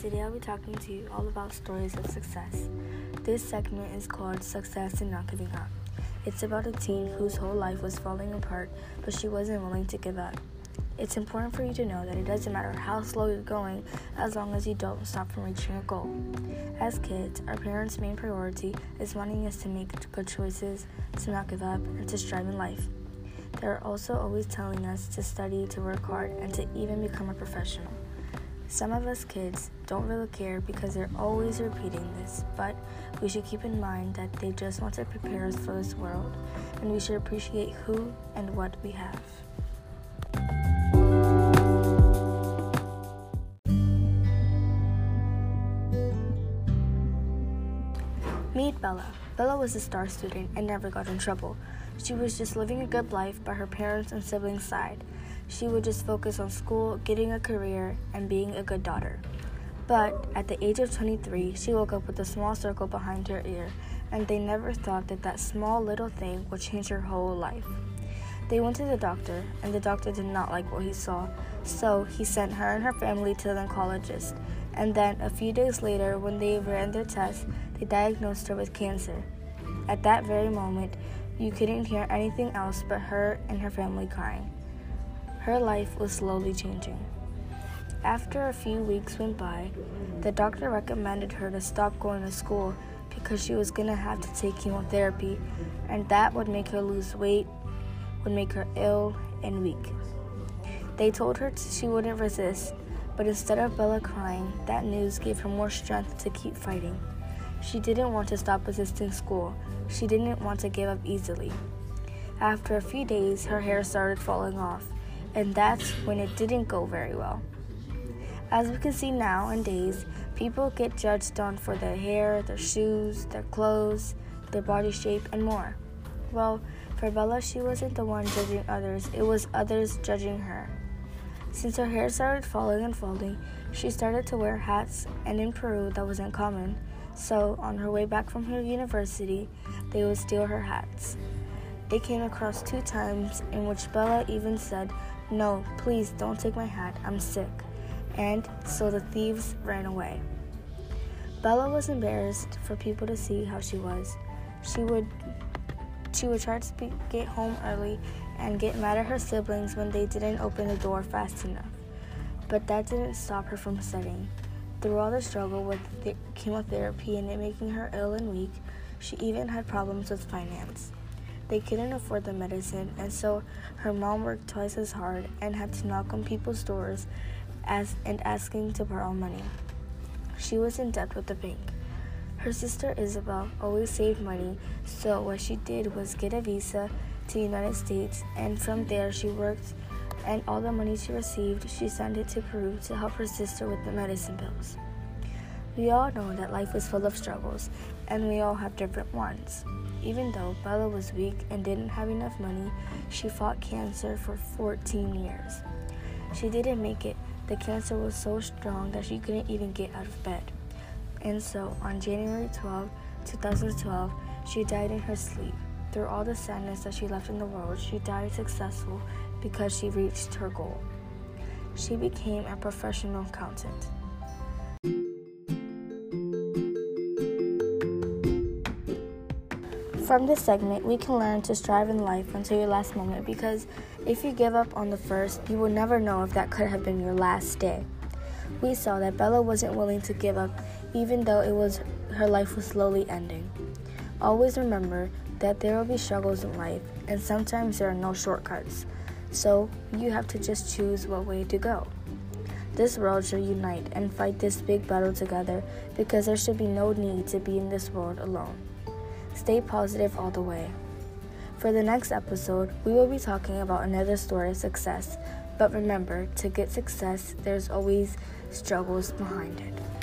today I'll be talking to you all about stories of success. This segment is called Success and Not Giving Up. It's about a teen whose whole life was falling apart, but she wasn't willing to give up. It's important for you to know that it doesn't matter how slow you're going as long as you don't stop from reaching your goal. As kids, our parents' main priority is wanting us to make good choices, to not give up, and to strive in life. They're also always telling us to study, to work hard, and to even become a professional. Some of us kids don't really care because they're always repeating this, but we should keep in mind that they just want to prepare us for this world, and we should appreciate who and what we have. Meet Bella. Bella was a star student and never got in trouble. She was just living a good life by her parents' and siblings' side. She would just focus on school, getting a career, and being a good daughter. But at the age of 23, she woke up with a small circle behind her ear, and they never thought that that small little thing would change her whole life. They went to the doctor, and the doctor did not like what he saw, so he sent her and her family to the oncologist. And then, a few days later, when they ran their tests, they diagnosed her with cancer. At that very moment, you couldn't hear anything else but her and her family crying. Her life was slowly changing. After a few weeks went by, the doctor recommended her to stop going to school because she was going to have to take chemotherapy, and that would make her lose weight, would make her ill and weak. They told her she wouldn't resist, but instead of Bella crying, that news gave her more strength to keep fighting. She didn't want to stop resisting school. She didn't want to give up easily. After a few days, her hair started falling off and that's when it didn't go very well. As we can see nowadays, people get judged on for their hair, their shoes, their clothes, their body shape, and more. Well, for Bella, she wasn't the one judging others, it was others judging her. Since her hair started falling and falling, she started to wear hats, and in Peru, that wasn't common. So, on her way back from her university, they would steal her hats. They came across two times in which Bella even said no, please don't take my hat, I'm sick. And so the thieves ran away. Bella was embarrassed for people to see how she was. She would she would try to be, get home early and get mad at her siblings when they didn't open the door fast enough. But that didn't stop her from studying. Through all the struggle with the chemotherapy and it making her ill and weak, she even had problems with finance. They couldn't afford the medicine, and so her mom worked twice as hard and had to knock on people's doors as, and asking to borrow money. She was in debt with the bank. Her sister Isabel always saved money, so what she did was get a visa to the United States, and from there she worked, and all the money she received, she sent it to Peru to help her sister with the medicine bills. We all know that life is full of struggles, and we all have different ones. Even though Bella was weak and didn't have enough money, she fought cancer for 14 years. She didn't make it. The cancer was so strong that she couldn't even get out of bed. And so, on January 12, 2012, she died in her sleep. Through all the sadness that she left in the world, she died successful because she reached her goal. She became a professional accountant. From this segment, we can learn to strive in life until your last moment because if you give up on the first, you will never know if that could have been your last day. We saw that Bella wasn't willing to give up even though it was her life was slowly ending. Always remember that there will be struggles in life and sometimes there are no shortcuts. So, you have to just choose what way to go. This world should unite and fight this big battle together because there should be no need to be in this world alone. Stay positive all the way. For the next episode, we will be talking about another story of success. But remember, to get success, there's always struggles behind it.